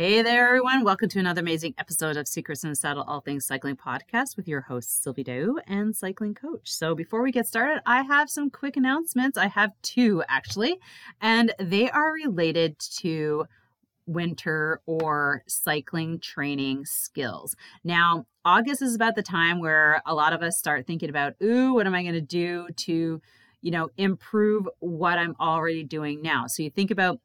Hey there, everyone. Welcome to another amazing episode of Secrets in the Saddle All Things Cycling podcast with your host, Sylvie Dow and cycling coach. So, before we get started, I have some quick announcements. I have two actually, and they are related to winter or cycling training skills. Now, August is about the time where a lot of us start thinking about, ooh, what am I going to do to, you know, improve what I'm already doing now? So, you think about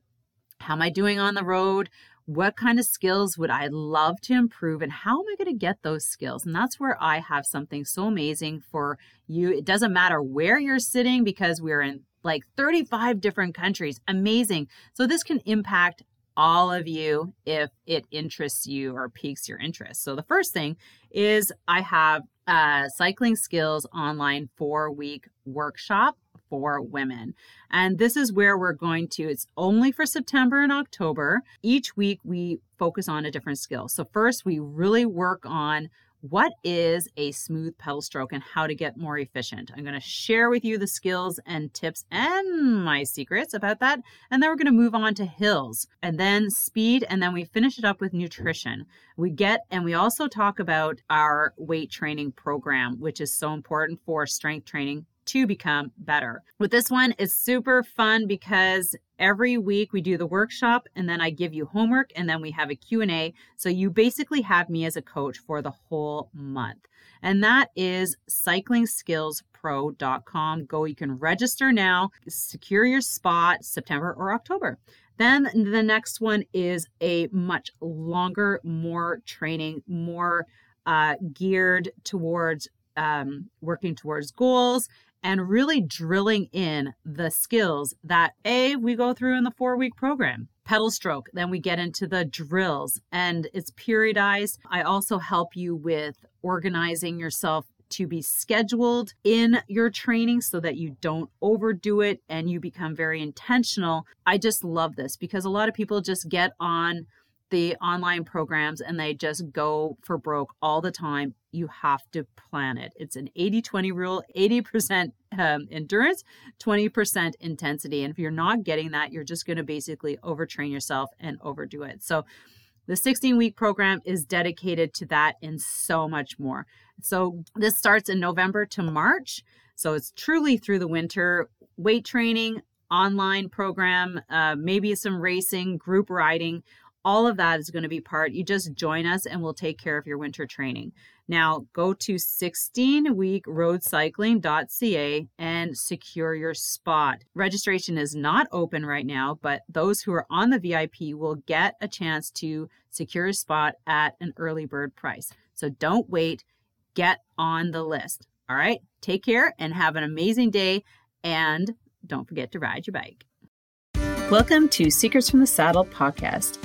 how am I doing on the road? What kind of skills would I love to improve and how am I going to get those skills? And that's where I have something so amazing for you. It doesn't matter where you're sitting because we're in like 35 different countries. Amazing. So this can impact all of you if it interests you or piques your interest. So the first thing is I have a cycling skills online 4 week workshop for women. And this is where we're going to, it's only for September and October. Each week we focus on a different skill. So, first, we really work on what is a smooth pedal stroke and how to get more efficient. I'm going to share with you the skills and tips and my secrets about that. And then we're going to move on to hills and then speed. And then we finish it up with nutrition. We get, and we also talk about our weight training program, which is so important for strength training to become better. With this one, it's super fun because every week we do the workshop and then I give you homework and then we have a Q&A. So you basically have me as a coach for the whole month. And that is cyclingskillspro.com. Go, you can register now, secure your spot September or October. Then the next one is a much longer, more training, more uh, geared towards um, working towards goals and really drilling in the skills that A, we go through in the four week program. Pedal stroke, then we get into the drills and it's periodized. I also help you with organizing yourself to be scheduled in your training so that you don't overdo it and you become very intentional. I just love this because a lot of people just get on the online programs and they just go for broke all the time. You have to plan it. It's an 80 20 rule 80% um, endurance, 20% intensity. And if you're not getting that, you're just going to basically overtrain yourself and overdo it. So, the 16 week program is dedicated to that and so much more. So, this starts in November to March. So, it's truly through the winter weight training, online program, uh, maybe some racing, group riding all of that is going to be part. You just join us and we'll take care of your winter training. Now go to 16weekroadcycling.ca and secure your spot. Registration is not open right now, but those who are on the VIP will get a chance to secure a spot at an early bird price. So don't wait, get on the list. All right, take care and have an amazing day. And don't forget to ride your bike. Welcome to Secrets from the Saddle podcast.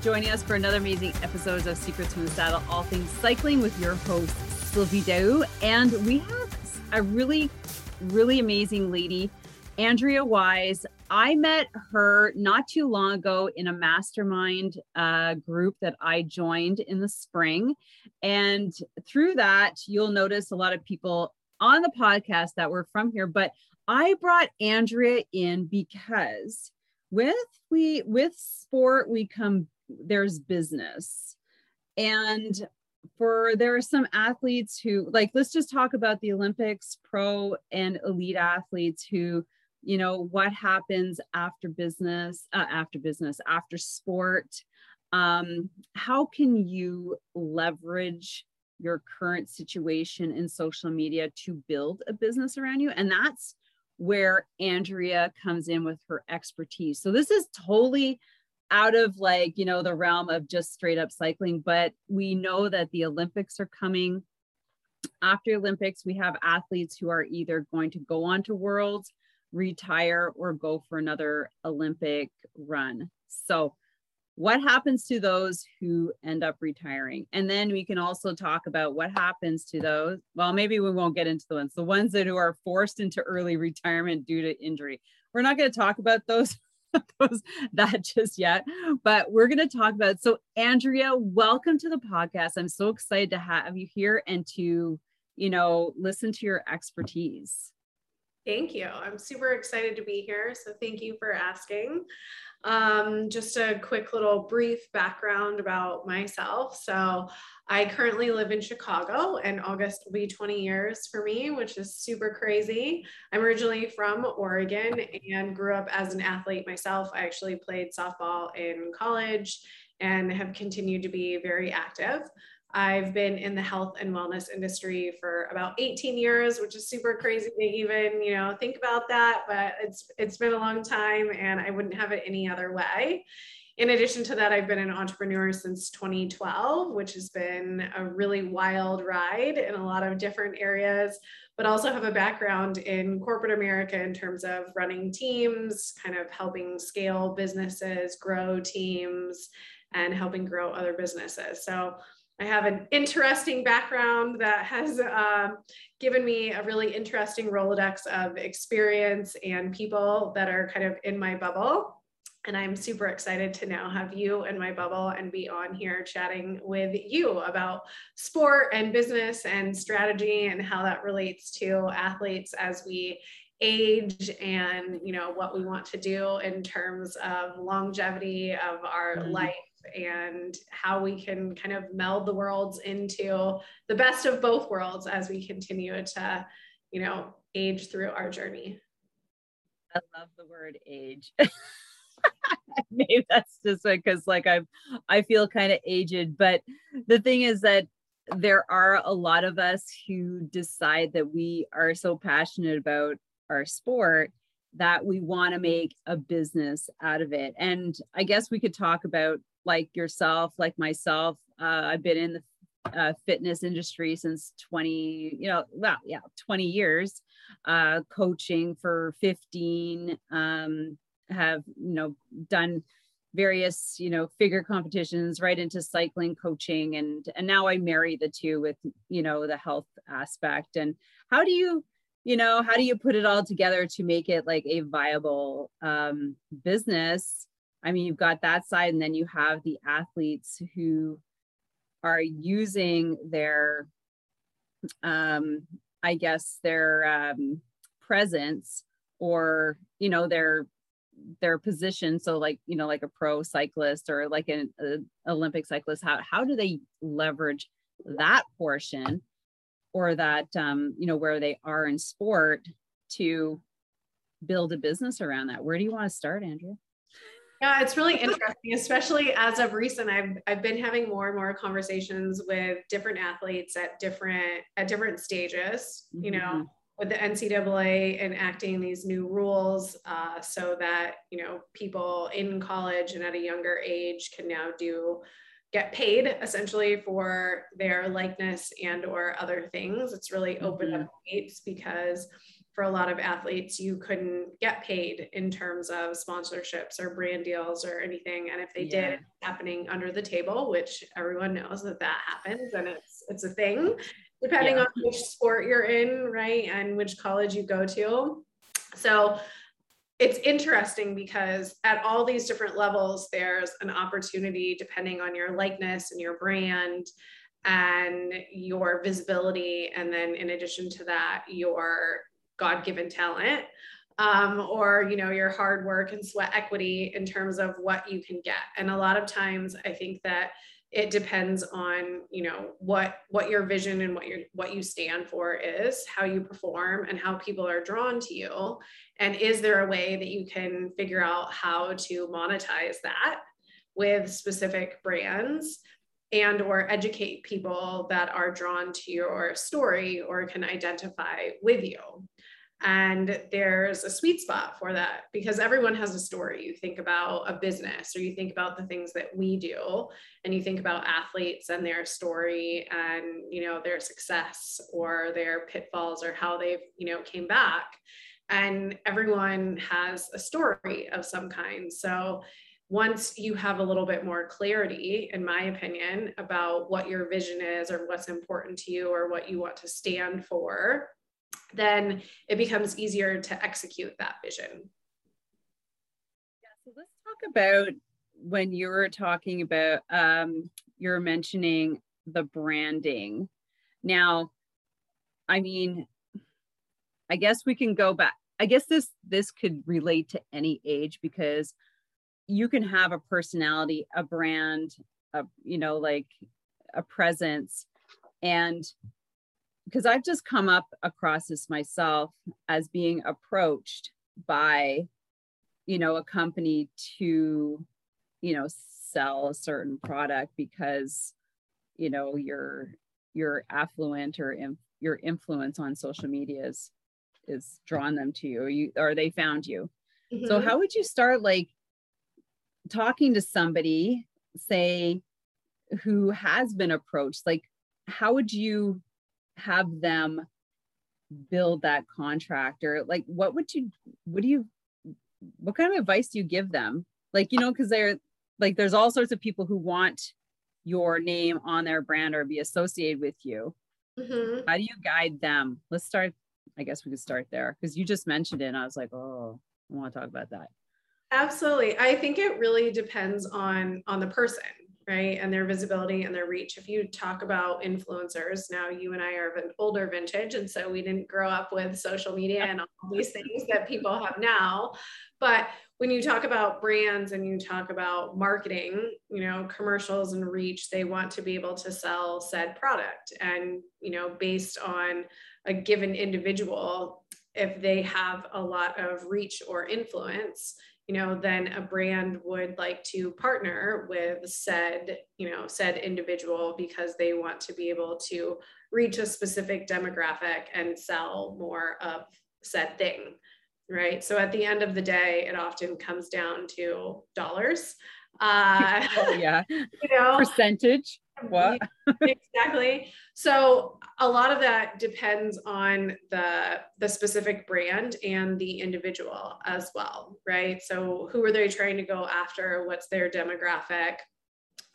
joining us for another amazing episode of Secrets from the Saddle, all things cycling with your host, Sylvie Dow. And we have a really, really amazing lady, Andrea Wise. I met her not too long ago in a mastermind uh, group that I joined in the spring. And through that, you'll notice a lot of people on the podcast that were from here. But I brought Andrea in because with we with sport we come there's business and for there are some athletes who like let's just talk about the olympics pro and elite athletes who you know what happens after business uh, after business after sport um, how can you leverage your current situation in social media to build a business around you. And that's where Andrea comes in with her expertise. So this is totally out of like, you know, the realm of just straight up cycling, but we know that the Olympics are coming. After Olympics, we have athletes who are either going to go on to worlds, retire, or go for another Olympic run. So what happens to those who end up retiring and then we can also talk about what happens to those well maybe we won't get into the ones the ones that who are forced into early retirement due to injury we're not going to talk about those those that just yet but we're going to talk about so andrea welcome to the podcast i'm so excited to have you here and to you know listen to your expertise Thank you. I'm super excited to be here. So, thank you for asking. Um, just a quick little brief background about myself. So, I currently live in Chicago, and August will be 20 years for me, which is super crazy. I'm originally from Oregon and grew up as an athlete myself. I actually played softball in college and have continued to be very active. I've been in the health and wellness industry for about 18 years, which is super crazy to even, you know, think about that, but it's it's been a long time and I wouldn't have it any other way. In addition to that, I've been an entrepreneur since 2012, which has been a really wild ride in a lot of different areas, but also have a background in corporate America in terms of running teams, kind of helping scale businesses, grow teams, and helping grow other businesses. So I have an interesting background that has um, given me a really interesting Rolodex of experience and people that are kind of in my bubble. And I'm super excited to now have you in my bubble and be on here chatting with you about sport and business and strategy and how that relates to athletes as we age and you know what we want to do in terms of longevity of our mm-hmm. life and how we can kind of meld the worlds into the best of both worlds as we continue to, you know, age through our journey. I love the word age. Maybe that's just because like I'm I feel kind of aged, but the thing is that there are a lot of us who decide that we are so passionate about our sport that we want to make a business out of it. And I guess we could talk about like yourself, like myself, uh, I've been in the uh, fitness industry since 20, you know, well, yeah, 20 years, uh, coaching for 15, um, have, you know, done various, you know, figure competitions right into cycling coaching. And, and now I marry the two with, you know, the health aspect. And how do you, you know, how do you put it all together to make it like a viable um, business? I mean, you've got that side, and then you have the athletes who are using their, um, I guess, their um, presence or you know their their position. So, like you know, like a pro cyclist or like an Olympic cyclist, how how do they leverage that portion or that um, you know where they are in sport to build a business around that? Where do you want to start, Andrea? Yeah, it's really interesting, especially as of recent. I've I've been having more and more conversations with different athletes at different at different stages. You know, mm-hmm. with the NCAA enacting these new rules uh, so that you know people in college and at a younger age can now do get paid essentially for their likeness and or other things. It's really opened mm-hmm. up gates because for a lot of athletes, you couldn't get paid in terms of sponsorships or brand deals or anything. And if they yeah. did, happening under the table, which everyone knows that that happens and it's it's a thing, depending yeah. on which sport you're in, right, and which college you go to. So it's interesting because at all these different levels, there's an opportunity depending on your likeness and your brand and your visibility. And then in addition to that, your god-given talent um, or you know your hard work and sweat equity in terms of what you can get. And a lot of times i think that it depends on you know what what your vision and what your what you stand for is how you perform and how people are drawn to you. And is there a way that you can figure out how to monetize that with specific brands and or educate people that are drawn to your story or can identify with you and there's a sweet spot for that because everyone has a story. You think about a business or you think about the things that we do and you think about athletes and their story and you know their success or their pitfalls or how they've, you know, came back. And everyone has a story of some kind. So once you have a little bit more clarity, in my opinion, about what your vision is or what's important to you or what you want to stand for, then it becomes easier to execute that vision. Yeah, so let's talk about when you were talking about, um, you're mentioning the branding. Now, I mean, I guess we can go back. I guess this this could relate to any age because you can have a personality, a brand, a you know, like a presence, and because I've just come up across this myself as being approached by, you know, a company to, you know, sell a certain product because, you know, you're you're affluent or in, your influence on social media is is drawn them to you or you or they found you. Mm-hmm. So how would you start like talking to somebody, say, who has been approached? Like, how would you have them build that contract or like what would you what do you what kind of advice do you give them? Like you know because they're like there's all sorts of people who want your name on their brand or be associated with you. Mm-hmm. how do you guide them? Let's start i guess we could start there because you just mentioned it and i was like oh i want to talk about that. Absolutely. I think it really depends on on the person right? And their visibility and their reach. If you talk about influencers, now you and I are of an older vintage, and so we didn't grow up with social media and all these things that people have now. But when you talk about brands and you talk about marketing, you know, commercials and reach, they want to be able to sell said product. And, you know, based on a given individual, if they have a lot of reach or influence, you know, then a brand would like to partner with said, you know, said individual because they want to be able to reach a specific demographic and sell more of said thing. Right. So at the end of the day, it often comes down to dollars. Uh, oh, yeah. You know, percentage. What? exactly. So a lot of that depends on the the specific brand and the individual as well, right? So who are they trying to go after? What's their demographic?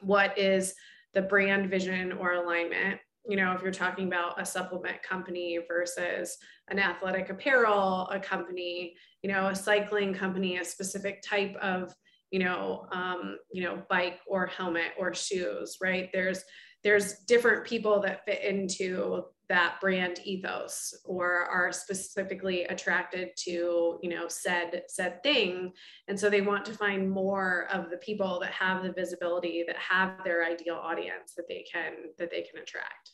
What is the brand vision or alignment? You know, if you're talking about a supplement company versus an athletic apparel, a company, you know, a cycling company, a specific type of you know, um, you know, bike or helmet or shoes, right? There's there's different people that fit into that brand ethos or are specifically attracted to you know said said thing. And so they want to find more of the people that have the visibility that have their ideal audience that they can that they can attract.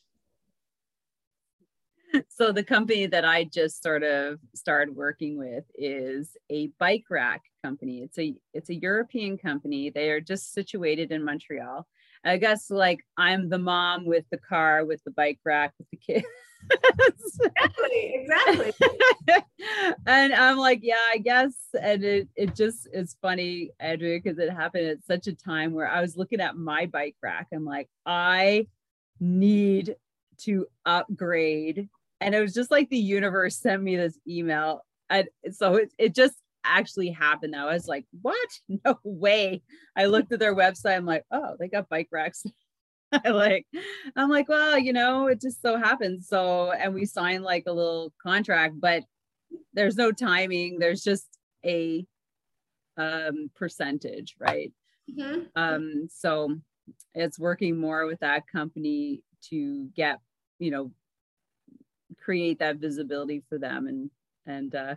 So the company that I just sort of started working with is a bike rack company. It's a it's a European company. They are just situated in Montreal. I guess like I'm the mom with the car with the bike rack with the kids. exactly, exactly. and I'm like, yeah, I guess. And it it just is funny, Andrea, because it happened at such a time where I was looking at my bike rack. I'm like, I need to upgrade and it was just like the universe sent me this email and so it, it just actually happened i was like what? No way. I looked at their website. I'm like oh they got bike racks. I like i'm like well you know it just so happens. So and we signed like a little contract but there's no timing. There's just a um percentage right? Mm-hmm. um so it's working more with that company to get you know create that visibility for them and and uh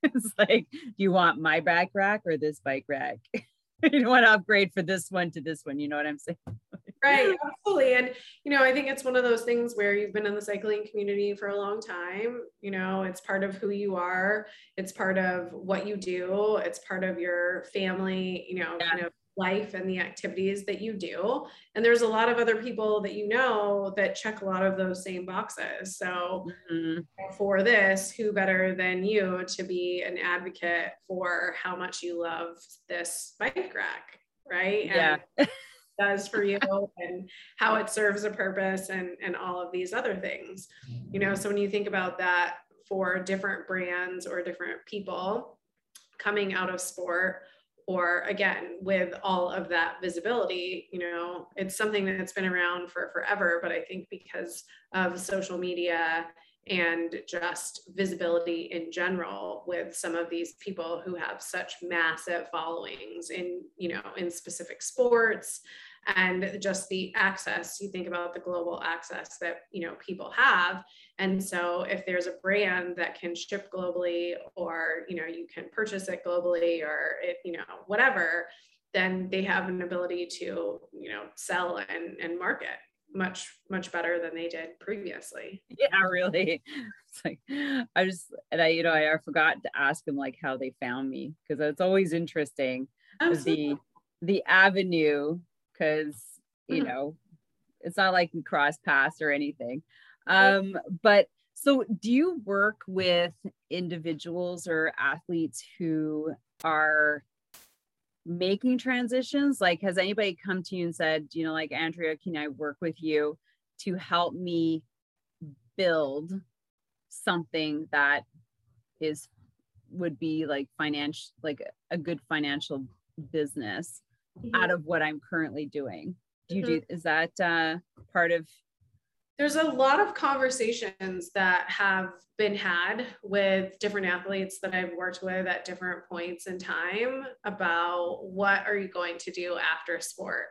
it's like do you want my bike rack or this bike rack you don't want to upgrade for this one to this one you know what i'm saying right absolutely and you know i think it's one of those things where you've been in the cycling community for a long time you know it's part of who you are it's part of what you do it's part of your family you know yeah. kind of life and the activities that you do. And there's a lot of other people that you know that check a lot of those same boxes. So mm-hmm. for this, who better than you to be an advocate for how much you love this bike rack, right? Yeah. does for you and how it serves a purpose and and all of these other things. You know, so when you think about that for different brands or different people coming out of sport or again with all of that visibility you know it's something that's been around for forever but i think because of social media and just visibility in general with some of these people who have such massive followings in you know in specific sports and just the access you think about the global access that you know people have and so if there's a brand that can ship globally or you know you can purchase it globally or it you know whatever then they have an ability to you know sell and and market much much better than they did previously yeah really it's like i just and i you know i, I forgot to ask them like how they found me because it's always interesting Absolutely. the the avenue because you mm-hmm. know it's not like we cross paths or anything um but so do you work with individuals or athletes who are making transitions like has anybody come to you and said you know like andrea can i work with you to help me build something that is would be like financial like a good financial business mm-hmm. out of what i'm currently doing do you mm-hmm. do is that uh part of there's a lot of conversations that have been had with different athletes that I've worked with at different points in time about what are you going to do after sport.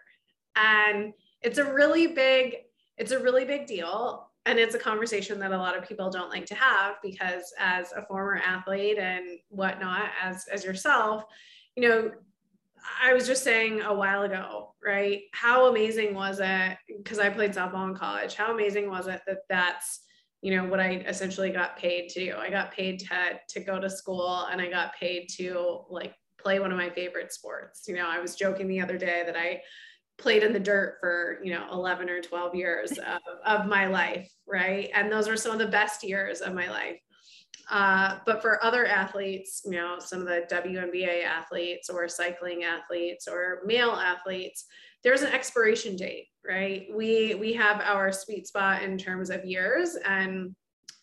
And it's a really big it's a really big deal and it's a conversation that a lot of people don't like to have because as a former athlete and whatnot as as yourself you know I was just saying a while ago, right? How amazing was it? Because I played softball in college. How amazing was it that that's, you know, what I essentially got paid to do? I got paid to to go to school, and I got paid to like play one of my favorite sports. You know, I was joking the other day that I played in the dirt for you know 11 or 12 years of, of my life right and those were some of the best years of my life uh, but for other athletes, you know, some of the WNBA athletes or cycling athletes or male athletes, there's an expiration date, right? We we have our sweet spot in terms of years, and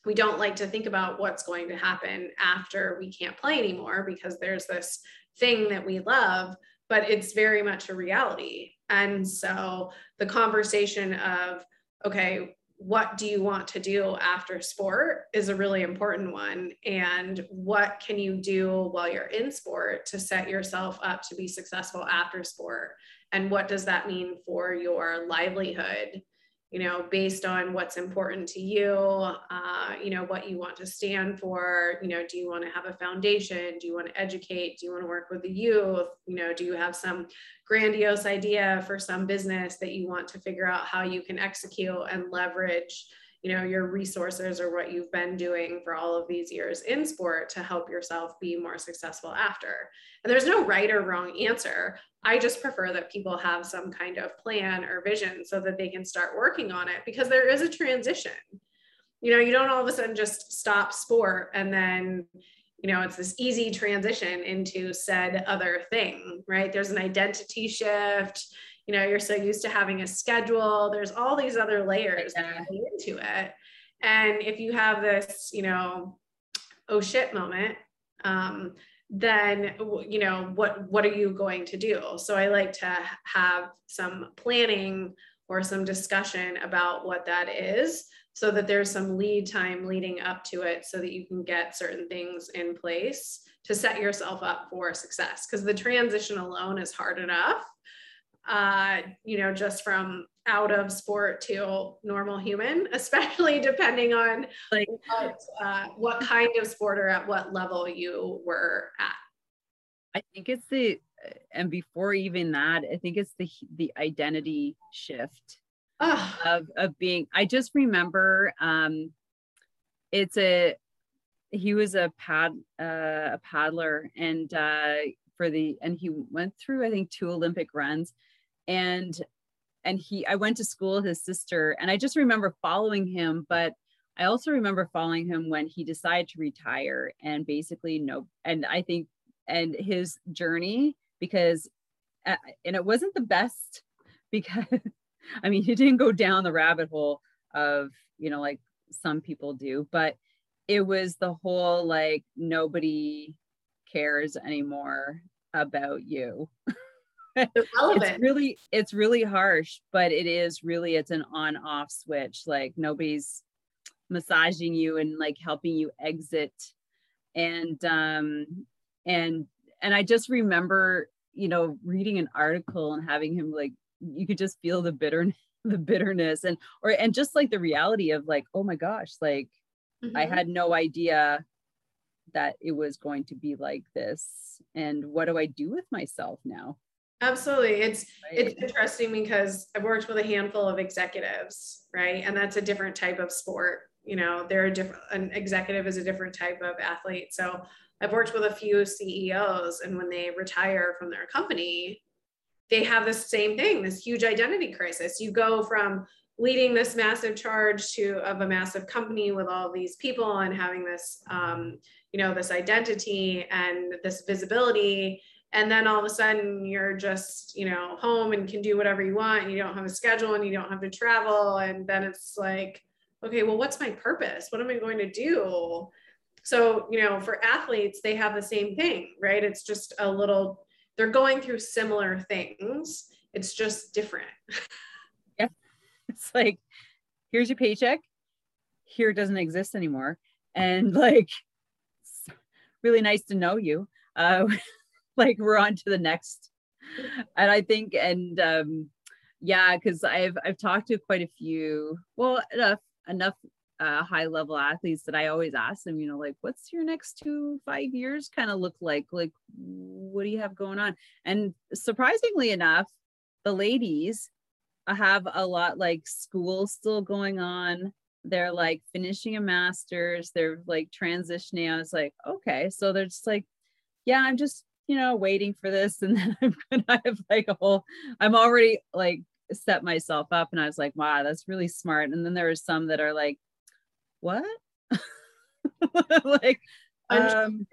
we don't like to think about what's going to happen after we can't play anymore because there's this thing that we love, but it's very much a reality. And so the conversation of okay, what do you want to do after sport is a really important one. And what can you do while you're in sport to set yourself up to be successful after sport? And what does that mean for your livelihood? You know, based on what's important to you, uh, you know, what you want to stand for, you know, do you want to have a foundation? Do you want to educate? Do you want to work with the youth? You know, do you have some grandiose idea for some business that you want to figure out how you can execute and leverage? You know your resources or what you've been doing for all of these years in sport to help yourself be more successful after. And there's no right or wrong answer. I just prefer that people have some kind of plan or vision so that they can start working on it because there is a transition. You know you don't all of a sudden just stop sport and then you know it's this easy transition into said other thing right? There's an identity shift you know you're so used to having a schedule. There's all these other layers yeah. into it. And if you have this you know oh shit moment um, then you know what what are you going to do? So i like to have some planning or some discussion about what that is so that there's some lead time leading up to it so that you can get certain things in place to set yourself up for success. Because the transition alone is hard enough uh, you know, just from out of sport to normal human, especially depending on like what, uh, what kind of sport or at what level you were at. I think it's the, and before even that, I think it's the the identity shift of of being. I just remember, um, it's a he was a pad uh, a paddler and uh, for the and he went through I think two Olympic runs and and he I went to school with his sister and I just remember following him but I also remember following him when he decided to retire and basically no and I think and his journey because uh, and it wasn't the best because I mean he didn't go down the rabbit hole of you know like some people do but it was the whole like nobody cares anymore about you it's really it's really harsh but it is really it's an on off switch like nobody's massaging you and like helping you exit. And um and and i just remember you know reading an article and having him like you could just feel the bitter the bitterness and or and just like the reality of like oh my gosh like mm-hmm. i had no idea that it was going to be like this. And what do i do with myself now Absolutely. It's right. it's interesting because I've worked with a handful of executives, right? And that's a different type of sport. You know, they're a different an executive is a different type of athlete. So I've worked with a few CEOs and when they retire from their company, they have the same thing, this huge identity crisis. You go from leading this massive charge to of a massive company with all these people and having this um, you know this identity and this visibility and then all of a sudden you're just you know home and can do whatever you want. You don't have a schedule and you don't have to travel. And then it's like okay well what's my purpose? What am i going to do? So you know for athletes they have the same thing right? It's just a little they're going through similar things. It's just different. Yeah. It's like here's your paycheck. Here doesn't exist anymore. And like really nice to know you. Uh like we're on to the next. And i think and um yeah because i've i've talked to quite a few well enough enough uh, high level athletes that i always ask them you know like what's your next two five years kind of look like? Like what do you have going on? And surprisingly enough the ladies have a lot like school still going on. They're like finishing a master's. They're like transitioning. I was like okay. So they're just like yeah i'm just you know, waiting for this. And then I'm gonna have like a whole, I'm already like set myself up and I was like, wow, that's really smart. And then there are some that are like, what? like, um,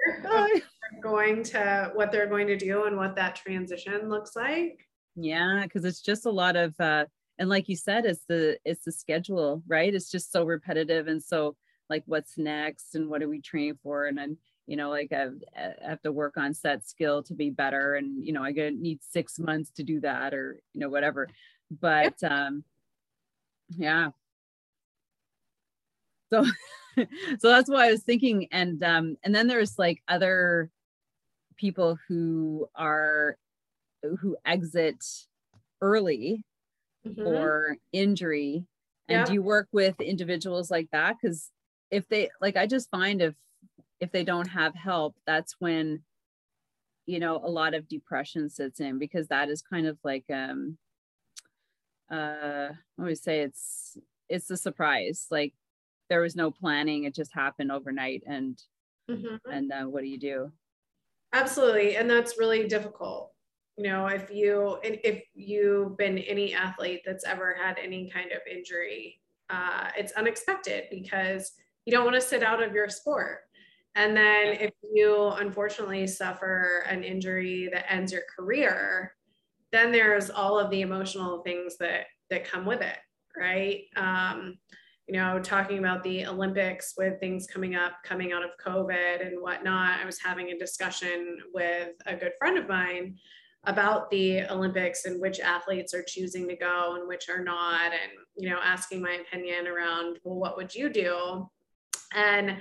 going to what they're going to do and what that transition looks like. Yeah, because it's just a lot of uh and like you said, it's the it's the schedule, right? It's just so repetitive and so like what's next and what are we training for? And then you know like I, I have to work on set skill to be better and you know i get need six months to do that or you know whatever. But um yeah. So so that's what i was thinking and um and then there's like other people who are who exit early mm-hmm. or injury. And do you work with individuals like that? Because if they like i just find if if they don't have help, that's when, you know, a lot of depression sits in because that is kind of like, um, uh, I always say it's, it's a surprise. Like there was no planning. It just happened overnight. And, mm-hmm. and uh, what do you do? Absolutely. And that's really difficult you know if you if you've been any athlete that's ever had any kind of injury uh, it's unexpected because you don't want to sit out of your sport and then if you unfortunately suffer an injury that ends your career, then there's all of the emotional things that that come with it, right? Um, you know, talking about the Olympics with things coming up, coming out of COVID and whatnot. I was having a discussion with a good friend of mine about the Olympics and which athletes are choosing to go and which are not, and you know, asking my opinion around, well, what would you do? And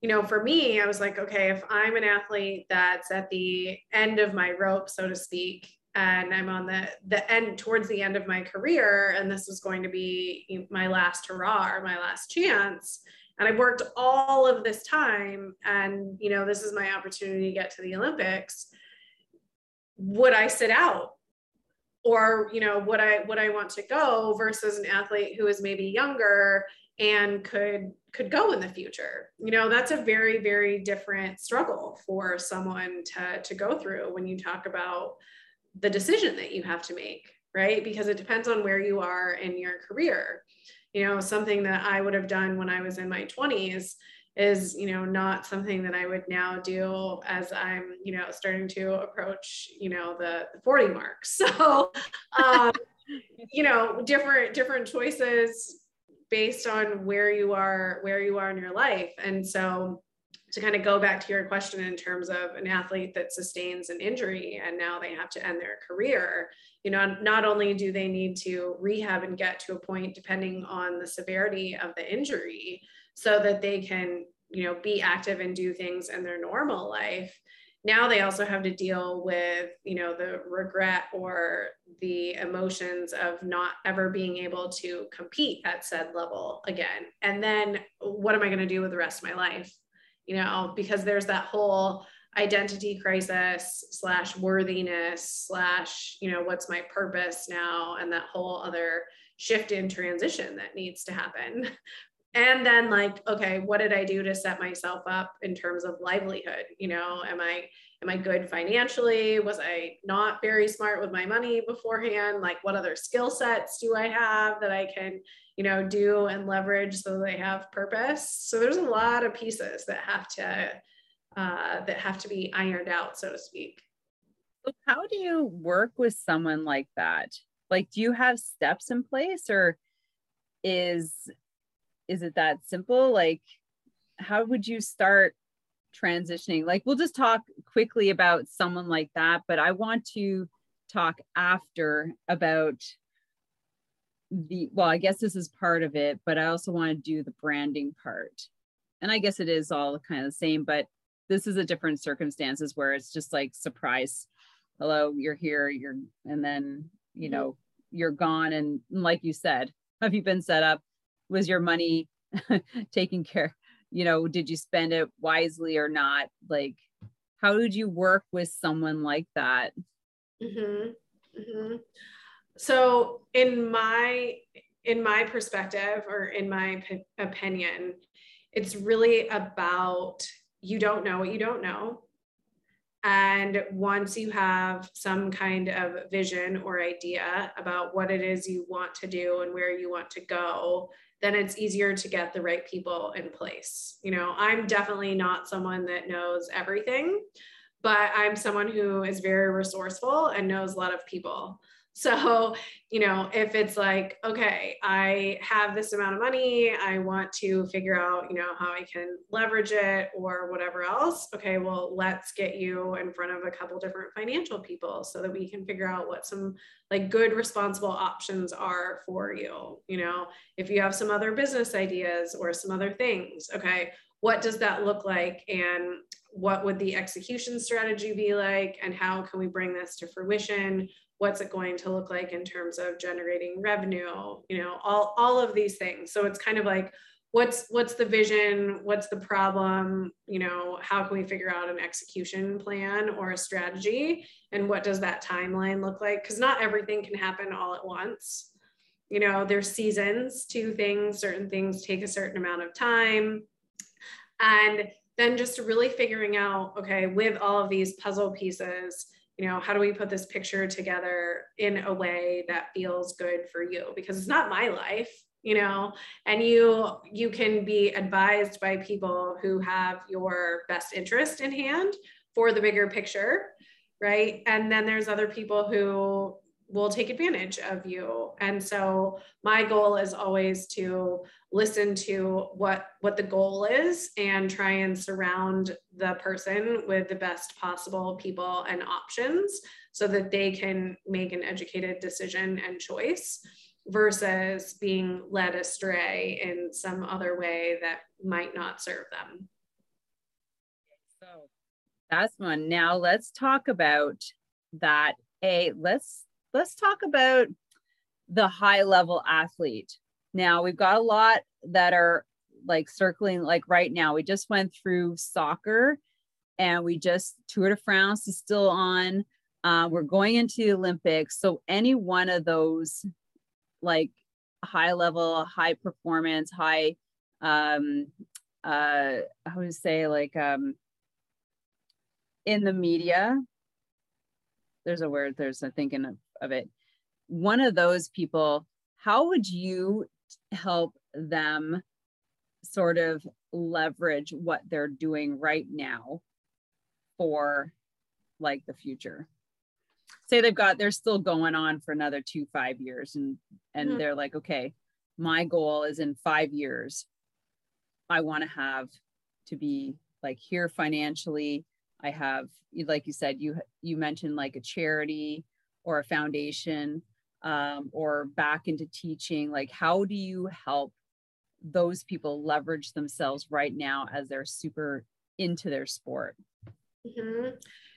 you know, for me, I was like, okay, if I'm an athlete that's at the end of my rope, so to speak, and I'm on the the end towards the end of my career, and this is going to be my last hurrah or my last chance, and I've worked all of this time, and you know, this is my opportunity to get to the Olympics. Would I sit out? Or, you know, would I would I want to go versus an athlete who is maybe younger and could could go in the future. You know that's a very very different struggle for someone to to go through when you talk about the decision that you have to make right? Because it depends on where you are in your career. You know something that i would have done when i was in my 20s is you know not something that i would now do as i'm you know starting to approach you know the, the 40 mark. So um, you know different different choices based on where you are where you are in your life. And so to kind of go back to your question in terms of an athlete that sustains an injury and now they have to end their career you know not only do they need to rehab and get to a point depending on the severity of the injury so that they can you know be active and do things in their normal life now they also have to deal with you know the regret or the emotions of not ever being able to compete at said level again. And then what am i going to do with the rest of my life? You know because there's that whole identity crisis slash worthiness slash you know what's my purpose now? And that whole other shift in transition that needs to happen and then like okay what did i do to set myself up in terms of livelihood? You know am i am i good financially? Was i not very smart with my money beforehand? Like what other skill sets do i have that i can you know do and leverage so they have purpose? So there's a lot of pieces that have to uh, that have to be ironed out so to speak. How do you work with someone like that? Like do you have steps in place or is is it that simple? Like how would you start transitioning? Like we'll just talk quickly about someone like that but i want to talk after about the well i guess this is part of it but i also want to do the branding part. And i guess it is all kind of the same but this is a different circumstances where it's just like surprise hello you're here you're and then you mm-hmm. know you're gone and like you said have you been set up was your money taken care you know did you spend it wisely or not like how did you work with someone like that mm-hmm. Mm-hmm. so in my in my perspective or in my p- opinion it's really about you don't know what you don't know and once you have some kind of vision or idea about what it is you want to do and where you want to go, then it's easier to get the right people in place. You know, I'm definitely not someone that knows everything, but I'm someone who is very resourceful and knows a lot of people. So, you know, if it's like, okay, I have this amount of money, I want to figure out, you know, how I can leverage it or whatever else. Okay, well, let's get you in front of a couple different financial people so that we can figure out what some like good responsible options are for you. You know, if you have some other business ideas or some other things, okay, what does that look like and what would the execution strategy be like and how can we bring this to fruition what's it going to look like in terms of generating revenue you know all all of these things. So it's kind of like what's what's the vision? What's the problem? You know how can we figure out an execution plan or a strategy? And what does that timeline look like? Because not everything can happen all at once. You know there's seasons to things. Certain things take a certain amount of time. And then just really figuring out okay with all of these puzzle pieces you know how do we put this picture together in a way that feels good for you? Because it's not my life you know? And you you can be advised by people who have your best interest in hand for the bigger picture right? And then there's other people who will take advantage of you. And so my goal is always to listen to what what the goal is and try and surround the person with the best possible people and options so that they can make an educated decision and choice versus being led astray in some other way that might not serve them. So that's one. Now let's talk about that. A let's let's talk about the high level athlete. Now, we've got a lot that are like circling, like right now, we just went through soccer and we just Tour de France is still on. Uh, we're going into the Olympics. So, any one of those, like high level, high performance, high um uh I would say like um in the media. There's a word, there's a thinking of, of it. One of those people, how would you help them sort of leverage what they're doing right now for like the future? say they've got they're still going on for another two five years and and mm-hmm. they're like okay my goal is in five years i want to have to be like here financially i have like you said you you mentioned like a charity or a foundation um, or back into teaching like how do you help those people leverage themselves right now as they're super into their sport? Mm-hmm.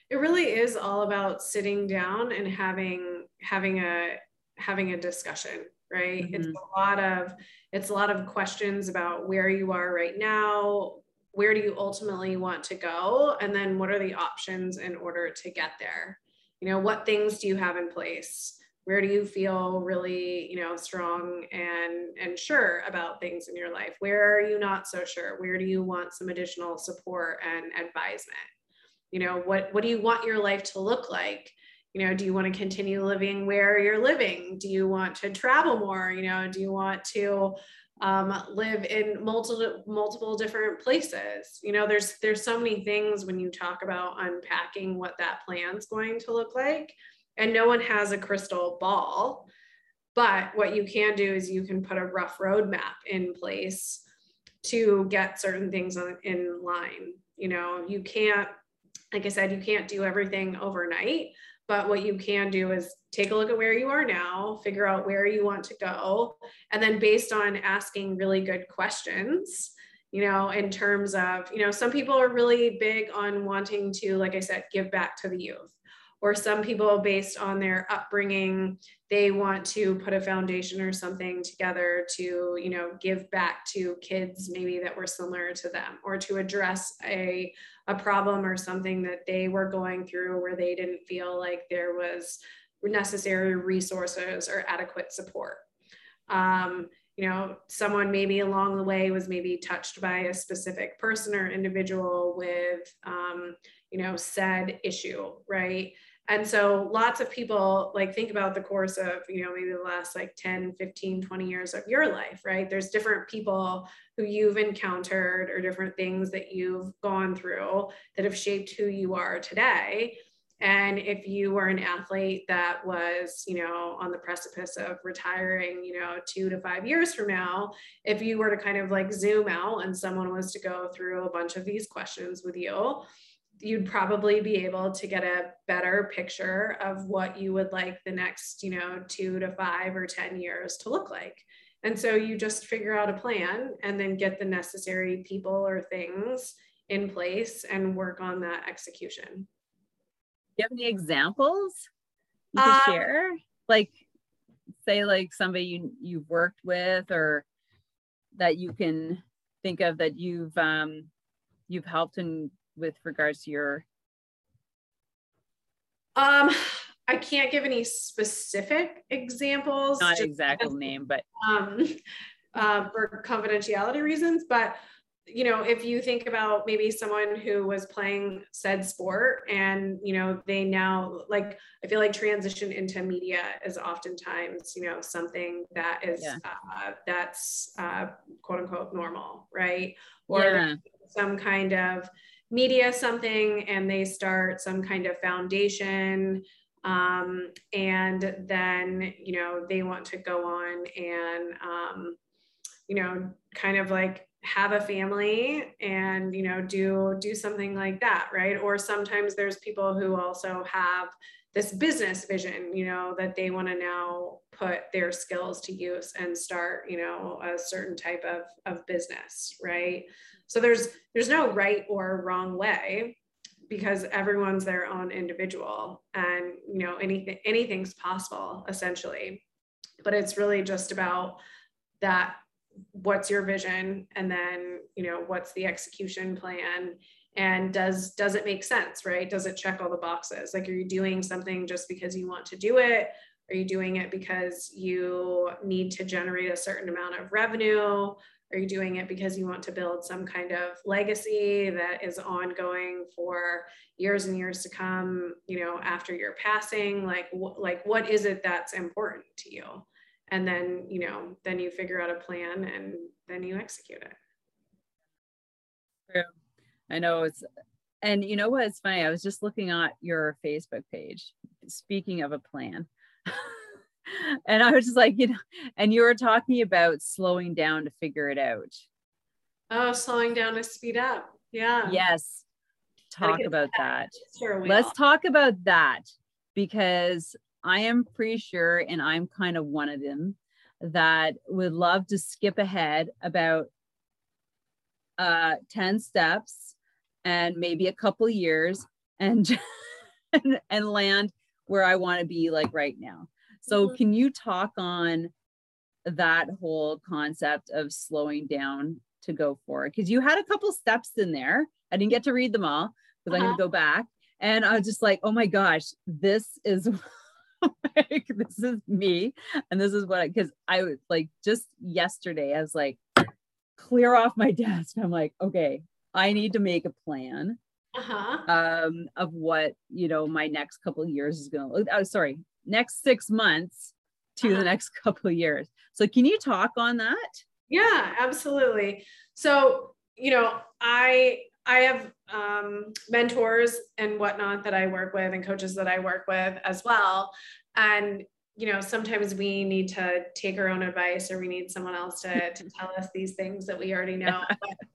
It really is all about sitting down and having having a having a discussion right? Mm-hmm. it's a lot of it's a lot of questions about where you are right now where do you ultimately want to go and then what are the options in order to get there you know what things do you have in place? Where do you feel really you know strong and and sure about things in your life? Where are you not so sure? Where do you want some additional support and advisement? You know what what do you want your life to look like? You know do you want to continue living where you're living? Do you want to travel more? You know do you want to um, live in multiple multiple different places. You know there's there's so many things when you talk about unpacking what that plan's going to look like and no one has a crystal ball but what you can do is you can put a rough roadmap in place to get certain things on, in line. You know you can't like I said, you can't do everything overnight, but what you can do is take a look at where you are now, figure out where you want to go, and then based on asking really good questions, you know, in terms of, you know, some people are really big on wanting to, like I said, give back to the youth or some people based on their upbringing they want to put a foundation or something together to you know give back to kids maybe that were similar to them or to address a a problem or something that they were going through where they didn't feel like there was necessary resources or adequate support. Um, you know someone maybe along the way was maybe touched by a specific person or individual with um, you know said issue right and so lots of people like think about the course of you know maybe the last like 10 15 20 years of your life right? There's different people who you've encountered or different things that you've gone through that have shaped who you are today. And if you were an athlete that was you know on the precipice of retiring you know two to five years from now if you were to kind of like zoom out and someone was to go through a bunch of these questions with you you'd probably be able to get a better picture of what you would like the next, you know, two to five or 10 years to look like. And so you just figure out a plan and then get the necessary people or things in place and work on that execution. Do you have any examples you can uh, share? Like, say, like somebody you, you've worked with or that you can think of that you've um, you've helped and with regards to your um i can't give any specific examples not exact name but um uh, for confidentiality reasons but you know if you think about maybe someone who was playing said sport and you know they now like i feel like transition into media is oftentimes you know something that is yeah. uh, that's uh, quote unquote normal right or yeah. some kind of media something and they start some kind of foundation um, and then you know they want to go on and um, you know kind of like have a family and you know do do something like that right? Or sometimes there's people who also have this business vision you know that they want to now put their skills to use and start you know a certain type of of business right so there's there's no right or wrong way because everyone's their own individual and you know anything anything's possible essentially. But it's really just about that what's your vision and then you know what's the execution plan and does does it make sense right does it check all the boxes like are you doing something just because you want to do it Are you doing it because you need to generate a certain amount of revenue? Are you doing it because you want to build some kind of legacy that is ongoing for years and years to come, you know, after your passing? Like, wh- like what is it that's important to you? And then, you know, then you figure out a plan and then you execute it. True. I know it's, and you know what? It's funny. I was just looking at your Facebook page. Speaking of a plan, and I was just like, you know, and you were talking about slowing down to figure it out. Oh, slowing down to speed up. Yeah. Yes. Talk about that. Sure. Let's talk about that because I am pretty sure, and I'm kind of one of them that would love to skip ahead about uh 10 steps and maybe a couple years and and, and land where I want to be like right now. So mm-hmm. can you talk on that whole concept of slowing down to go forward? Because you had a couple steps in there. I didn't get to read them all because uh-huh. I'm gonna go back. And I was just like, oh my gosh, this is like this is me. And this is what I, because I was like just yesterday, I was like, clear off my desk. I'm like, okay, I need to make a plan uh-huh. um, of what you know my next couple of years is going to look. Oh, sorry, next six months to uh-huh. the next couple of years. So, can you talk on that? Yeah, absolutely. So, you know, I I have um, mentors and whatnot that I work with and coaches that I work with as well. And you know, sometimes we need to take our own advice or we need someone else to, to tell us these things that we already know.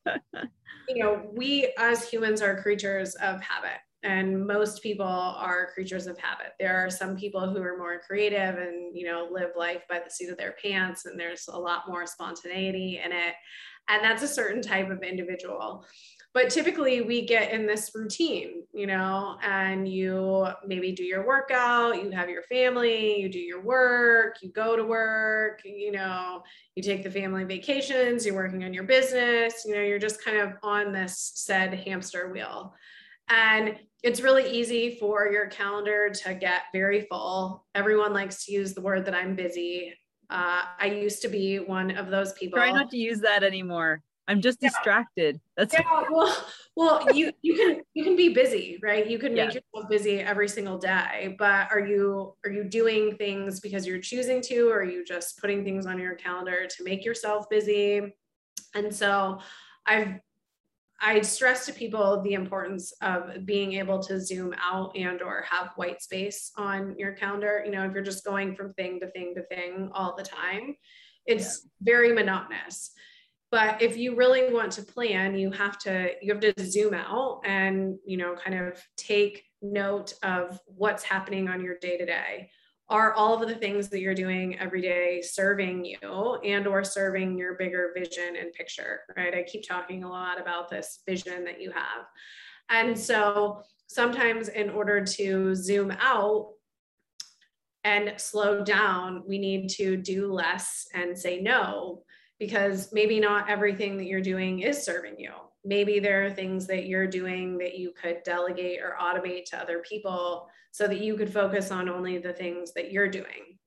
But, you know, we as humans are creatures of habit and most people are creatures of habit. There are some people who are more creative and, you know, live life by the seat of their pants and there's a lot more spontaneity in it. And that's a certain type of individual but typically we get in this routine you know and you maybe do your workout you have your family you do your work you go to work you know you take the family vacations you're working on your business you know you're just kind of on this said hamster wheel and it's really easy for your calendar to get very full everyone likes to use the word that i'm busy uh, i used to be one of those people try not to use that anymore I'm just yeah. distracted. That's yeah. Well, well, you you can you can be busy, right? You can make yeah. yourself busy every single day. But are you are you doing things because you're choosing to, or are you just putting things on your calendar to make yourself busy? And so, I've I stress to people the importance of being able to zoom out and or have white space on your calendar. You know, if you're just going from thing to thing to thing all the time, it's yeah. very monotonous but if you really want to plan you have to you have to zoom out and you know kind of take note of what's happening on your day to day are all of the things that you're doing every day serving you and or serving your bigger vision and picture right? I keep talking a lot about this vision that you have. And mm. so sometimes in order to zoom out and slow down we need to do less and say no because maybe not everything that you're doing is serving you. Maybe there are things that you're doing that you could delegate or automate to other people so that you could focus on only the things that you're doing.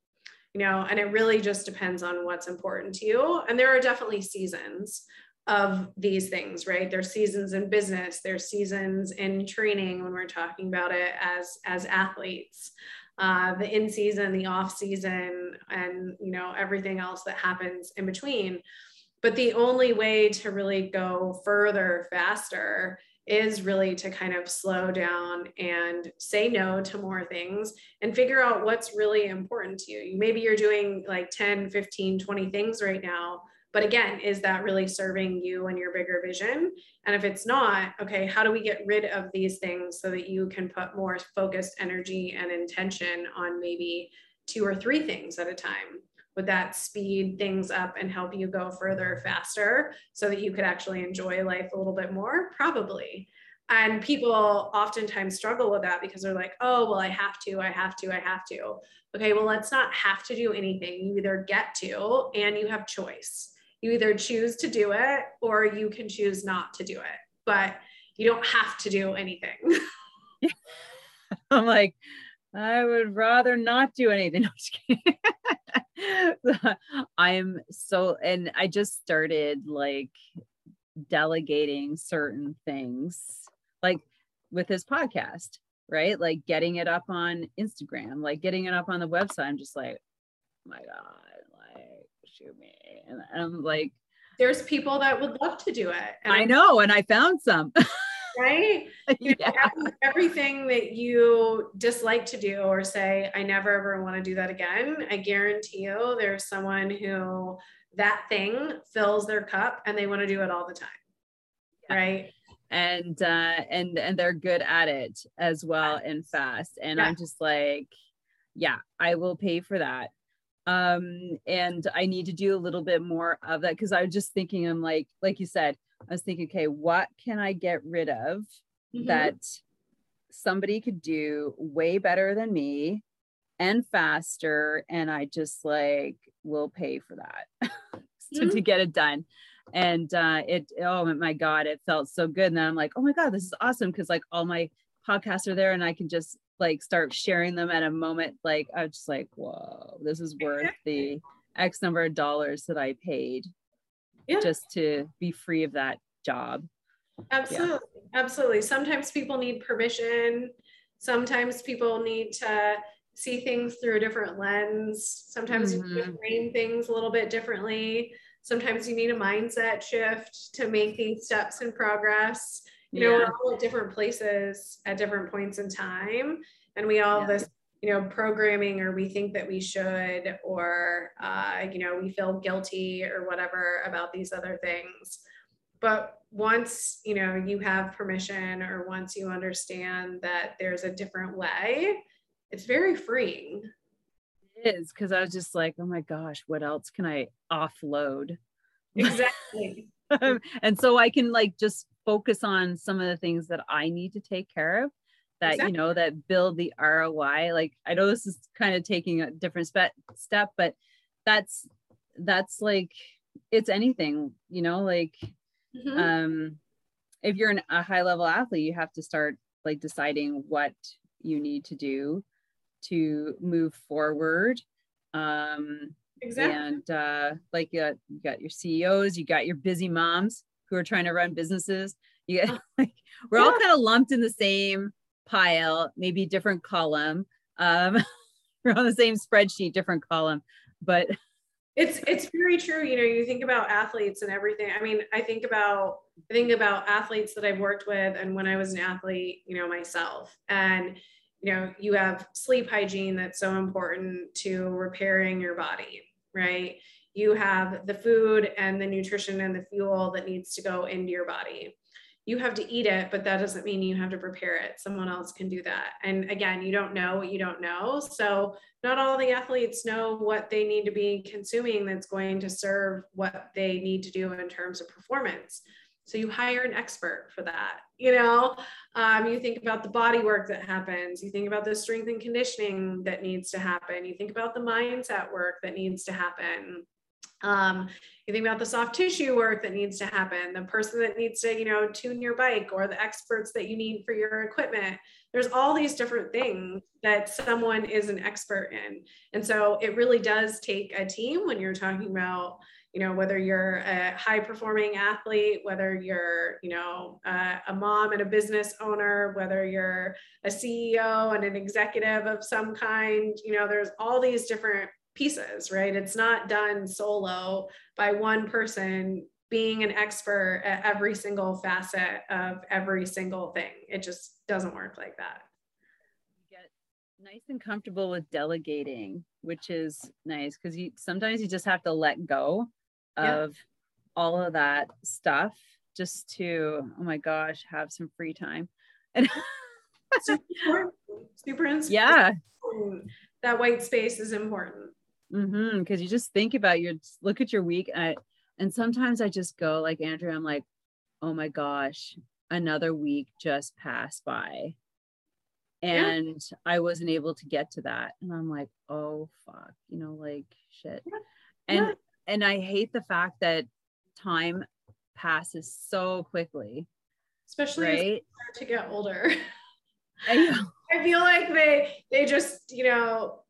You know, and it really just depends on what's important to you. And there are definitely seasons of these things, right? There's seasons in business, there's seasons in training when we're talking about it as as athletes uh, the in season, the off season, and you know everything else that happens in between. But the only way to really go further faster is really to kind of slow down and say no to more things and figure out what's really important to you. Maybe you're doing like 10, 15, 20 things right now, but again, is that really serving you and your bigger vision? And if it's not, okay, how do we get rid of these things so that you can put more focused energy and intention on maybe two or three things at a time? Would that speed things up and help you go further faster so that you could actually enjoy life a little bit more? Probably. And people oftentimes struggle with that because they're like, oh, well, I have to, I have to, I have to. Okay, well, let's not have to do anything. You either get to and you have choice you either choose to do it or you can choose not to do it but you don't have to do anything i'm like I would rather not do anything. No, I'm so, and I just started like delegating certain things, like with his podcast, right? Like getting it up on Instagram, like getting it up on the website. I'm just like, oh my God, like shoot me. And I'm like, there's people that would love to do it. I know, and I found some. right? yeah. everything that you dislike to do or say, I never ever want to do that again, I guarantee you there's someone who that thing fills their cup and they want to do it all the time. Yeah. Right. And uh and and they're good at it as well and fast. And. I'm just like, yeah, I will pay for that. Um, and I need to do a little bit more of that because I was just thinking, I'm like, like you said, I was thinking, okay, what can I get rid of mm-hmm. that somebody could do way better than me and faster? And I just like will pay for that to, mm-hmm. to get it done. And uh, it, oh my God, it felt so good. And then I'm like, oh my God, this is awesome. Cause like all my podcasts are there and I can just like start sharing them at a moment. Like I was just like, whoa, this is worth the X number of dollars that I paid yeah. just to be free of that job. Absolutely. Yeah. Absolutely. Sometimes people need permission. Sometimes people need to see things through a different lens. Sometimes mm-hmm. you frame things a little bit differently. Sometimes you need a mindset shift to make these steps in progress. You know, we're all at different places at different points in time. And we all yeah. this you know programming or we think that we should or uh, you know we feel guilty or whatever about these other things. But once you know you have permission or once you understand that there's a different way it's very freeing. It is because i was just like oh my gosh what else can i offload? Exactly. And so i can like just focus on some of the things that i need to take care of that exactly. you know that build the ROI. Like I know this is kind of taking a different spe- step, but that's that's like it's anything, you know, like mm-hmm. um if you're an, a high level athlete, you have to start like deciding what you need to do to move forward. Um exactly. and uh like you got, you got your CEOs, you got your busy moms who are trying to run businesses. You get, like, we're yeah. all kind of lumped in the same pile, maybe different column. Um, we're on the same spreadsheet, different column, but it's it's very true. You know, you think about athletes and everything. I mean, I think about I think about athletes that I've worked with, and when I was an athlete, you know, myself, and you know, you have sleep hygiene that's so important to repairing your body, right? You have the food and the nutrition and the fuel that needs to go into your body you have to eat it, but that doesn't mean you have to prepare it. Someone else can do that. And again, you don't know what you don't know. So, not all the athletes know what they need to be consuming that's going to serve what they need to do in terms of performance. So, you hire an expert for that. You know, um, you think about the body work that happens, you think about the strength and conditioning that needs to happen, you think about the mindset work that needs to happen. Um, you think about the soft tissue work that needs to happen, the person that needs to, you know, tune your bike or the experts that you need for your equipment. There's all these different things that someone is an expert in. And so it really does take a team when you're talking about, you know, whether you're a high performing athlete, whether you're, you know, a mom and a business owner, whether you're a CEO and an executive of some kind, you know, there's all these different pieces, right? It's not done solo by one person being an expert at every single facet of every single thing. It just doesn't work like that. You get nice and comfortable with delegating, which is nice because you sometimes you just have to let go of yeah. all of that stuff just to, oh my gosh, have some free time. And super, super yeah. That white space is important mm-hmm, Because you just think about your look at your week and, I, and sometimes i just go like andrea i'm like oh my gosh another week just passed by and yeah. i wasn't able to get to that and i'm like oh fuck you know like shit yeah. and yeah. and i hate the fact that time passes so quickly especially right? to get older I, I feel like they they just you know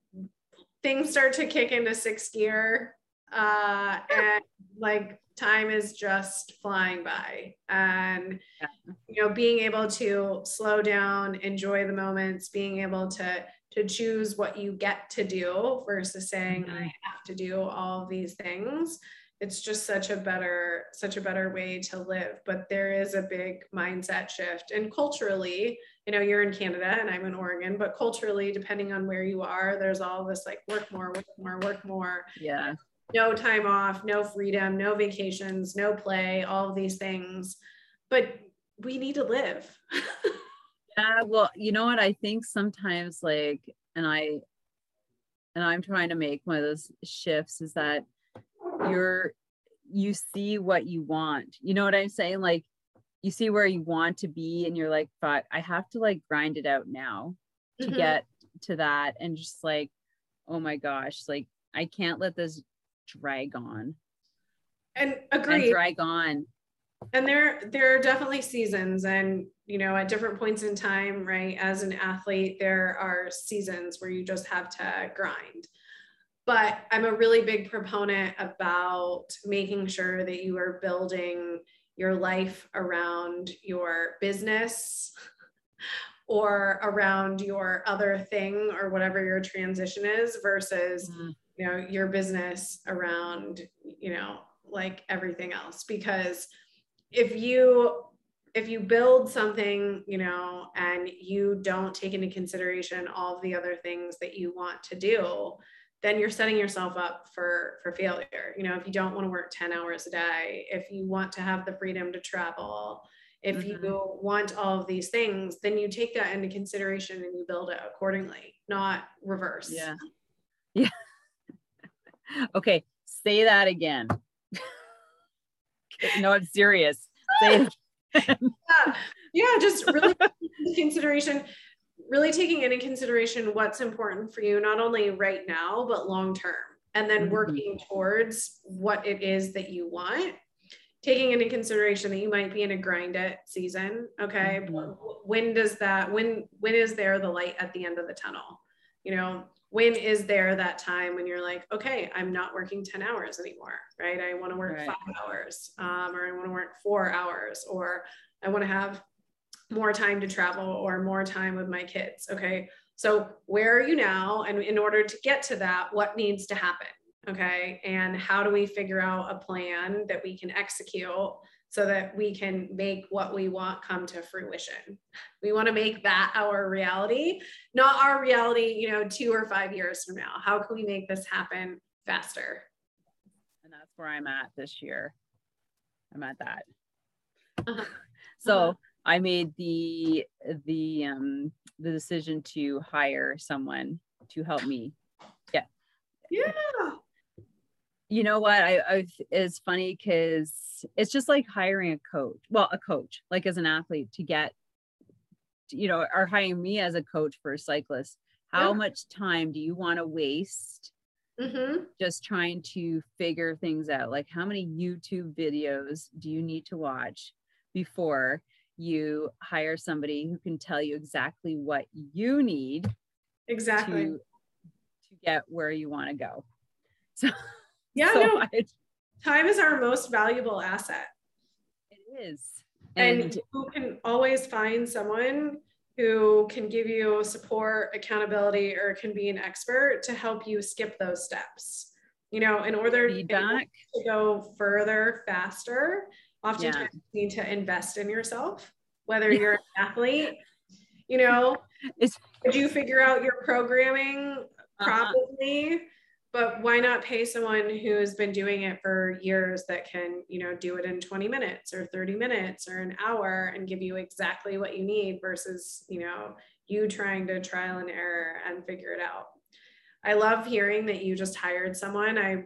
things start to kick into sixth gear uh, and like time is just flying by. And you know being able to slow down enjoy the moments being able to to choose what you get to do versus saying mm-hmm. i have to do all these things it's just such a better such a better way to live. But there is a big mindset shift. And culturally you know you're in canada and i'm in oregon but culturally depending on where you are there's all this like work more work more work more. Yeah. No time off no freedom no vacations no play all these things. But we need to live. Yeah well you know what? I think sometimes like and i and i'm trying to make one of those shifts is that you're you see what you want. You know what i'm saying? Like you see where you want to be and you're like fuck i have to like grind it out now to mm-hmm. get to that and just like oh my gosh like i can't let this drag on. And agree and drag on. And there there are definitely seasons and you know at different points in time right as an athlete there are seasons where you just have to grind. But I'm a really big proponent about making sure that you are building your life around your business or around your other thing or whatever your transition is versus mm-hmm. you know your business around you know like everything else because if you if you build something you know and you don't take into consideration all the other things that you want to do then you're setting yourself up for for failure. You know if you don't want to work 10 hours a day if you want to have the freedom to travel if mm-hmm. you want all of these things then you take that into consideration and you build it accordingly not reverse. Yeah. Yeah. Okay say that again. No i'm serious. Yeah. yeah just really consideration really taking into consideration what's important for you, not only right now, but long term, and then mm-hmm. working towards what it is that you want. Taking into consideration that you might be in a grind it season. Okay. Mm-hmm. When does that, when, when is there the light at the end of the tunnel? You know, when is there that time when you're like, okay, I'm not working 10 hours anymore, right? I want to work right. five hours, um, or I want to work four hours, or I want to have more time to travel or more time with my kids. Okay. So where are you now? And in order to get to that, what needs to happen? Okay. And how do we figure out a plan that we can execute so that we can make what we want come to fruition? We want to make that our reality, not our reality, you know, two or five years from now. How can we make this happen faster? And that's where I'm at this year. I'm at that. Uh-huh. So, uh-huh I made the the um the decision to hire someone to help me. Yeah. Yeah. You know what? I, I it's funny because it's just like hiring a coach. Well, a coach, like as an athlete, to get, you know, or hiring me as a coach for a cyclist. How yeah. much time do you want to waste mm-hmm. just trying to figure things out? Like, how many YouTube videos do you need to watch before you hire somebody who can tell you exactly what you need exactly. to, to get where you want to go. So yeah so no, I, time is our most valuable asset. It is. And, and you can always find someone who can give you support accountability or can be an expert to help you skip those steps. You know in order Feedback. to go further faster oftentimes yeah. you need to invest in yourself whether you're an athlete you know it's, did you figure out your programming uh-huh. probably uh-huh. but why not pay someone who's been doing it for years that can you know do it in 20 minutes or 30 minutes or an hour and give you exactly what you need versus you know you trying to trial and error and figure it out i love hearing that you just hired someone i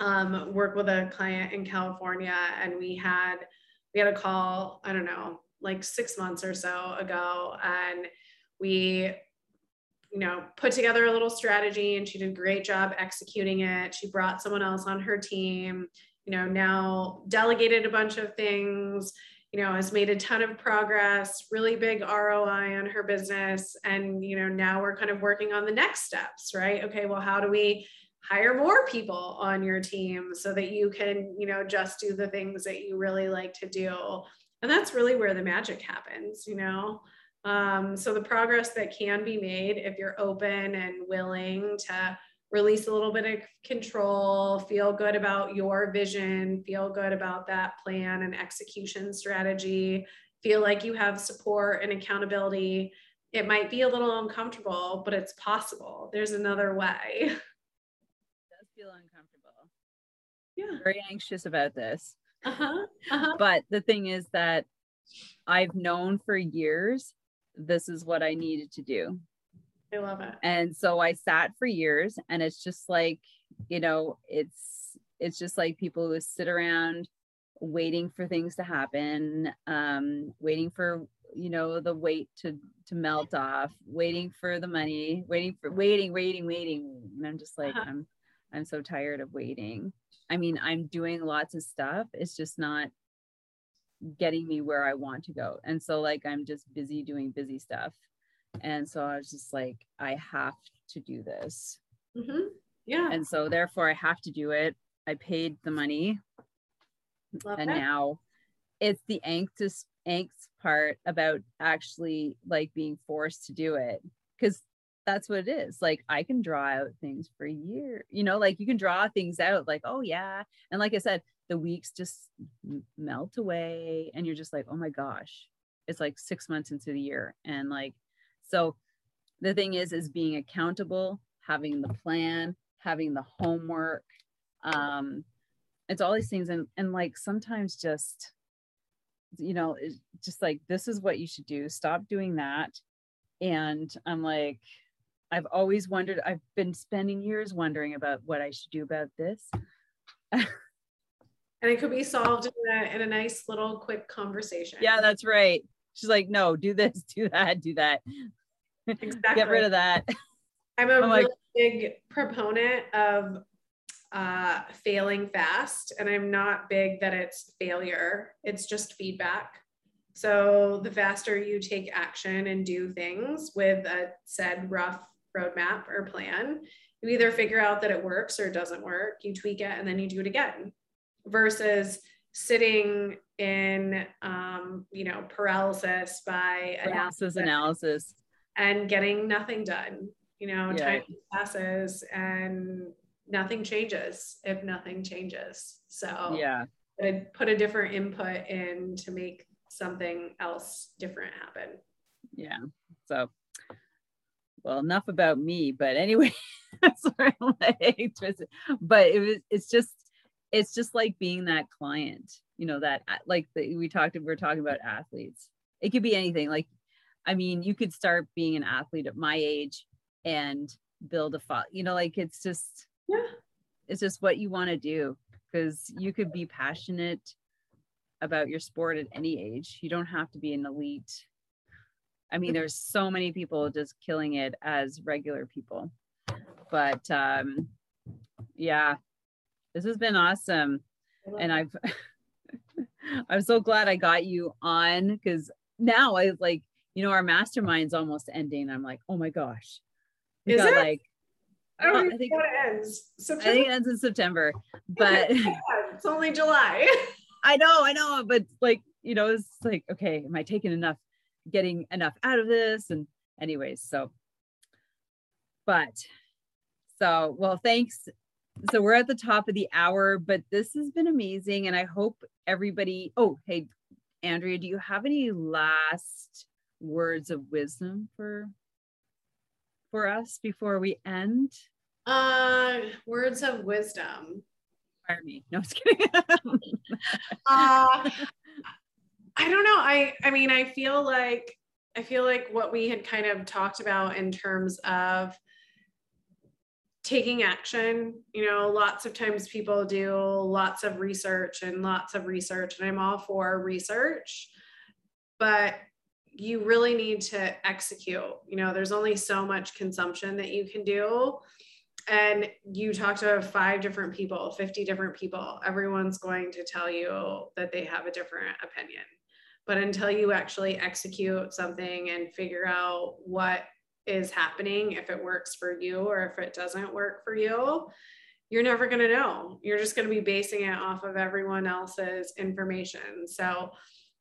um, work with a client in California and we had we had a call, I don't know, like six months or so ago. And we, you know, put together a little strategy and she did a great job executing it. She brought someone else on her team, you know, now delegated a bunch of things, you know, has made a ton of progress, really big ROI on her business. And, you know, now we're kind of working on the next steps, right? Okay, well, how do we hire more people on your team so that you can, you know, just do the things that you really like to do? And that's really where the magic happens, you know? Um, so the progress that can be made if you're open and willing to release a little bit of control, feel good about your vision, feel good about that plan and execution strategy, feel like you have support and accountability. It might be a little uncomfortable, but it's possible. There's another way. It does feel uncomfortable. Yeah. Very anxious about this. Uh-huh. Uh-huh. But the thing is that I've known for years this is what I needed to do. I love it. And so I sat for years and it's just like, you know, it's it's just like people who sit around waiting for things to happen, um, waiting for, you know, the weight to to melt off, waiting for the money, waiting for waiting, waiting, waiting. And I'm just like, uh-huh. I'm I'm so tired of waiting. I mean, I'm doing lots of stuff. It's just not getting me where I want to go. And so like I'm just busy doing busy stuff. And so I was just like, I have to do this. Mm-hmm. Yeah. And so therefore I have to do it. I paid the money. Love and that. now it's the angst angst part about actually like being forced to do it. Cause that's what it is. Like I can draw out things for a year, you know, like you can draw things out like, oh yeah. And like I said, the weeks just melt away and you're just like, oh my gosh, it's like six months into the year. And like so the thing is, is being accountable, having the plan, having the homework. Um, it's all these things. And, and like sometimes just, you know, just like, this is what you should do. Stop doing that. And I'm like, I've always wondered, I've been spending years wondering about what I should do about this. and it could be solved in a, in a nice little quick conversation. Yeah, that's right. She's like, no, do this, do that, do that. Exactly. Get rid of that. I'm a I'm really like, big proponent of uh, failing fast, and I'm not big that it's failure. It's just feedback. So the faster you take action and do things with a said rough roadmap or plan, you either figure out that it works or it doesn't work. You tweak it and then you do it again. Versus sitting in um, you know paralysis by paralysis analysis and getting nothing done you know yeah. time passes and nothing changes if nothing changes so yeah put a different input in to make something else different happen yeah so well enough about me but anyway sorry but it was it's just it's just like being that client you know that like the, we talked we are talking about athletes. It could be anything like i mean you could start being an athlete at my age and build a file you know like it's just yeah. it's just what you want to do because you could be passionate about your sport at any age. You don't have to be an elite i mean there's so many people just killing it as regular people but um yeah this has been awesome and i've i'm so glad i got you on because now i like you know our mastermind's almost ending i'm like oh my gosh we Is got it? like I, don't I think it ends. September? I think it ends in September, but it's only July. I know, I know, but like you know, it's like okay, am I taking enough, getting enough out of this? And anyways, so, but so well, thanks so we're at the top of the hour, but this has been amazing. And I hope everybody, oh, hey, Andrea, do you have any last words of wisdom for for us before we end? Uh words of wisdom. Fire me. No, it's kidding. uh, I don't know. I I mean, I feel like I feel like what we had kind of talked about in terms of taking action you know lots of times people do lots of research and lots of research and i'm all for research but you really need to execute. You know there's only so much consumption that you can do. And you talk to five different people 50 different people everyone's going to tell you that they have a different opinion But until you actually execute something and figure out what is happening, if it works for you or if it doesn't work for you, you're never going to know. You're just going to be basing it off of everyone else's information. So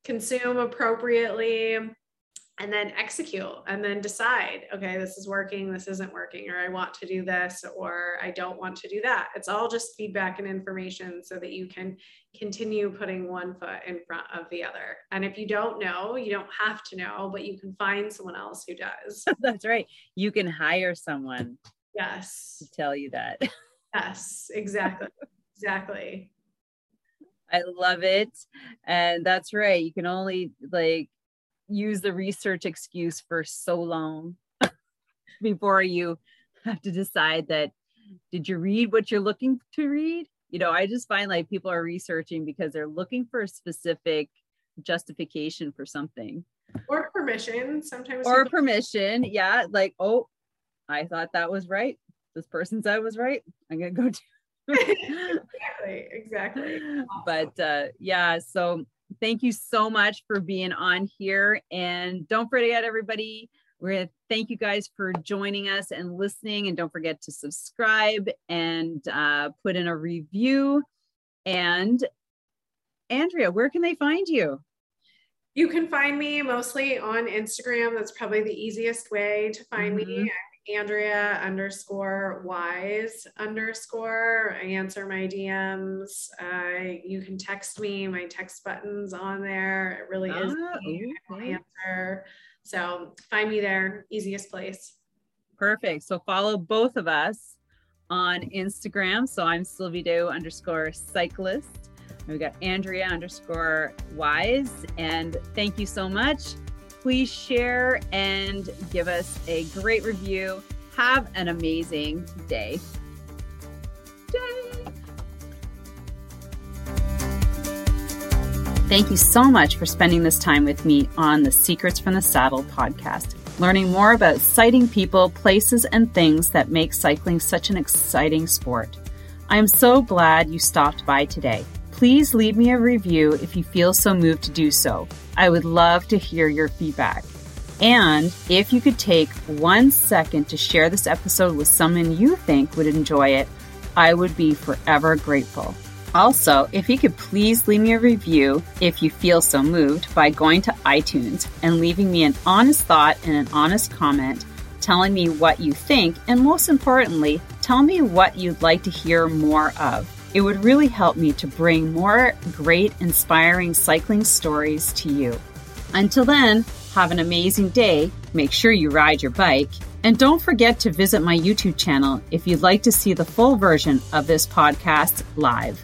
consume appropriately, and then execute and then decide okay this is working this isn't working or i want to do this or i don't want to do that. It's all just feedback and information so that you can continue putting one foot in front of the other. And if you don't know you don't have to know but you can find someone else who does. That's right. You can hire someone yes. to tell you that. Yes exactly exactly. I love it. And that's right. You can only like use the research excuse for so long before you have to decide that did you read what you're looking to read? You know i just find like people are researching because they're looking for a specific justification for something. Or permission. Sometimes or permission. Yeah like oh i thought that was right. This person said it was right. I'm gonna go to exactly. Exactly. But uh yeah so thank you so much for being on here. And don't forget, everybody, we're going to thank you guys for joining us and listening. And don't forget to subscribe and uh, put in a review. And Andrea, where can they find you? You can find me mostly on Instagram. That's probably the easiest way to find mm-hmm. me. Andrea underscore wise underscore. I answer my DMs. Uh, you can text me. My text button's on there. It really is. Oh, okay. answer. So find me there. Easiest place. Perfect. So follow both of us on Instagram. So I'm Sylvie Doe underscore cyclist. We got Andrea underscore wise. And thank you so much please share and give us a great review. Have an amazing day. Thank you so much for spending this time with me on the Secrets from the Saddle podcast, learning more about sighting people, places, and things that make cycling such an exciting sport. I am so glad you stopped by today. Please leave me a review if you feel so moved to do so. I would love to hear your feedback. And if you could take one second to share this episode with someone you think would enjoy it, I would be forever grateful. Also, if you could please leave me a review if you feel so moved by going to iTunes and leaving me an honest thought and an honest comment telling me what you think, and most importantly, tell me what you'd like to hear more of. It would really help me to bring more great, inspiring cycling stories to you. Until then, have an amazing day. Make sure you ride your bike. And don't forget to visit my YouTube channel if you'd like to see the full version of this podcast live.